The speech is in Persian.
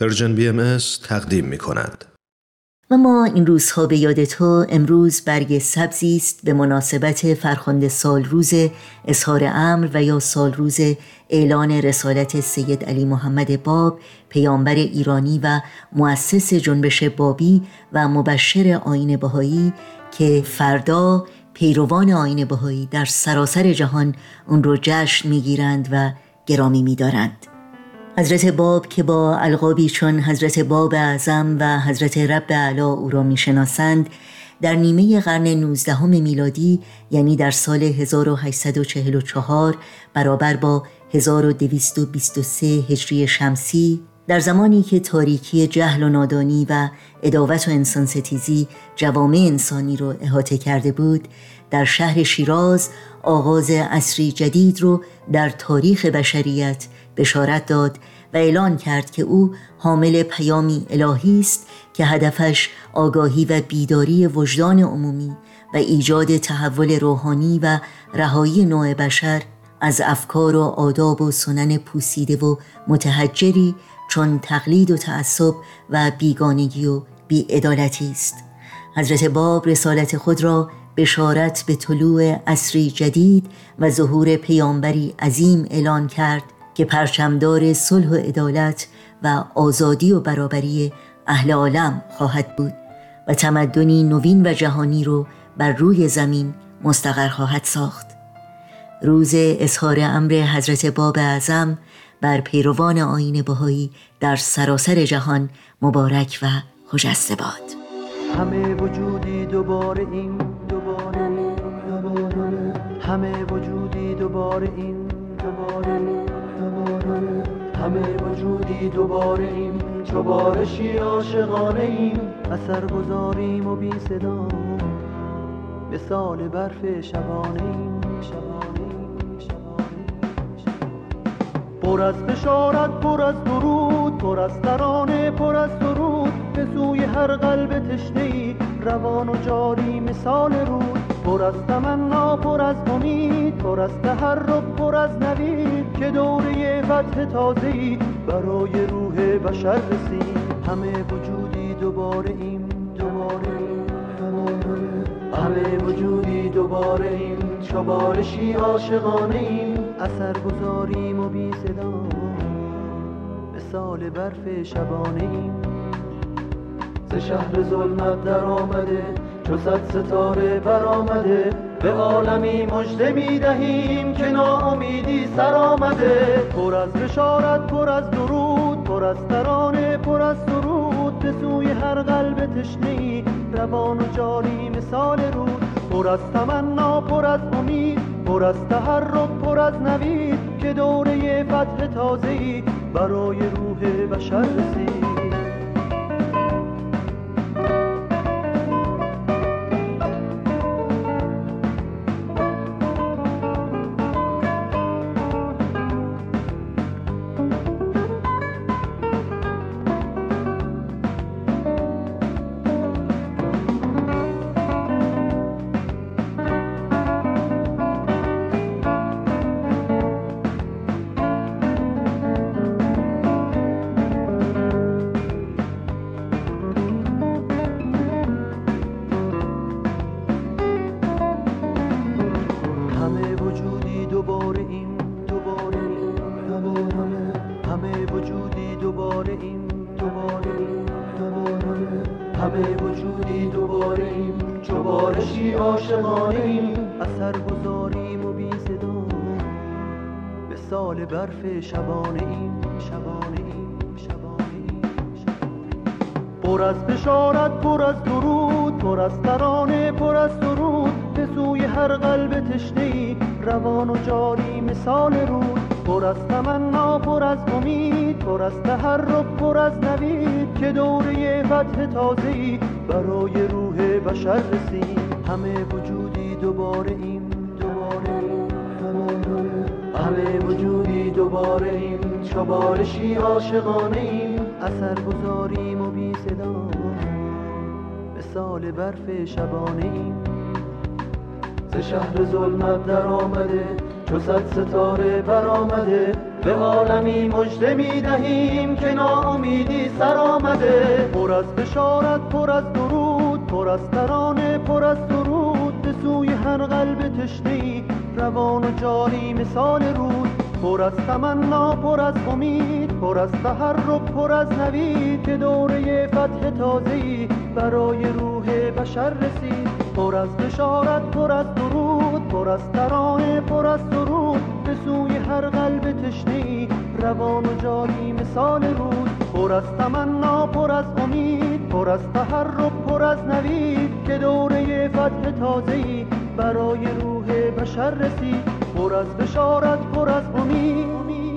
Persian BMS تقدیم می کند. و ما این روزها به یاد تو امروز برگ سبزی است به مناسبت فرخنده سال روز اظهار امر و یا سال روز اعلان رسالت سید علی محمد باب پیامبر ایرانی و مؤسس جنبش بابی و مبشر آیین بهایی که فردا پیروان آیین بهایی در سراسر جهان اون رو جشن می‌گیرند و گرامی میدارند حضرت باب که با القابی چون حضرت باب اعظم و حضرت رب علا او را می‌شناسند در نیمه قرن 19 میلادی یعنی در سال 1844 برابر با 1223 هجری شمسی در زمانی که تاریکی جهل و نادانی و اداوت و انسان ستیزی جوامع انسانی رو احاطه کرده بود در شهر شیراز آغاز عصری جدید رو در تاریخ بشریت بشارت داد و اعلان کرد که او حامل پیامی الهی است که هدفش آگاهی و بیداری وجدان عمومی و ایجاد تحول روحانی و رهایی نوع بشر از افکار و آداب و سنن پوسیده و متحجری چون تقلید و تعصب و بیگانگی و بیعدالتی است. حضرت باب رسالت خود را بشارت به طلوع عصری جدید و ظهور پیامبری عظیم اعلان کرد که پرچمدار صلح و عدالت و آزادی و برابری اهل عالم خواهد بود و تمدنی نوین و جهانی رو بر روی زمین مستقر خواهد ساخت. روز اظهار امر حضرت باب اعظم بر پیروان آین بهایی در سراسر جهان مبارک و خجسته باد. همه وجودی دوباره این دوباره همه وجودی دوباره این دوباره همه وجودی دوباره ایم چو بارشی عاشقانه ایم. اثر گذاریم و بی صدا مثال برف شبانه ایم. پر از بشارت پر از درود پر از ترانه پر از درود. به سوی هر قلب تشنه ای روان و جاری مثال رود. پر از تمنا پر از امید پر از تحرک پر از نوید که دوره فتح تازه برای روح بشر رسید. همه وجودی دوباره ایم دوباره همه وجودی دوباره ایم چوبارشی عاشقانه ایم. اثر گذاریم و بی صدا مثال برف شبانه ایم. ز شهر ظلمت در آمده چو صد ستاره برآمده به عالمی مژده می دهیم که ناامیدی سر آمده. پر از بشارت پر از درود پر از ترانه پر از سرود به سوی هر قلب تشنه روان و جاری مثال رود. پر از تمنا پر از امید پر از تحرک پر از نوید که دوره فتح تازه‌ای برای روح بشر رسید. همه وجودی دوباره ایم. چو بارشی عاشقانه ایم. اثر گذاریم و بی به سال برف شبانه ایم. شبانه ایم. شبانه ایم. پر از بشارت پر از درود پر از ترانه پر از سرود به سوی هر قلب تشنه روان و جاری مثال رود. پر از تمنا پر از امید پر از تحرک پر از نوید که دوره فتح تازه‌ای برای روح بشر رسید. همه وجودی دوباره ایم دوباره همه وجودی دوباره ایم چوبارشی عاشقانه ایم اثر گذاریم و بی صدا. مثال برف شبانه ایم ز شهر ظلمت در آمده. چو صد ستاره برآمده به عالمی مژده می دهیم که ناامیدی سر آمده پر از بشارت پر از درود پر از ترانه پر از درود. به سوی هر قلب تشنه روان و جاری مثال رود. پر از تمنا پر از امید پر از تحرک پر از نوید. که دوره فتح تازه‌ای برای روح بشر رسید. پر از بشارت پر از درود پر از ترانه پر از درود به سوی هر قلب تشنه روان و جاری مثال رود پر از تمنا پر از امید پر از تحرک پر از نوید که دوره فتح تازه‌ای برای روح بشر رسید پر از بشارت پر از امید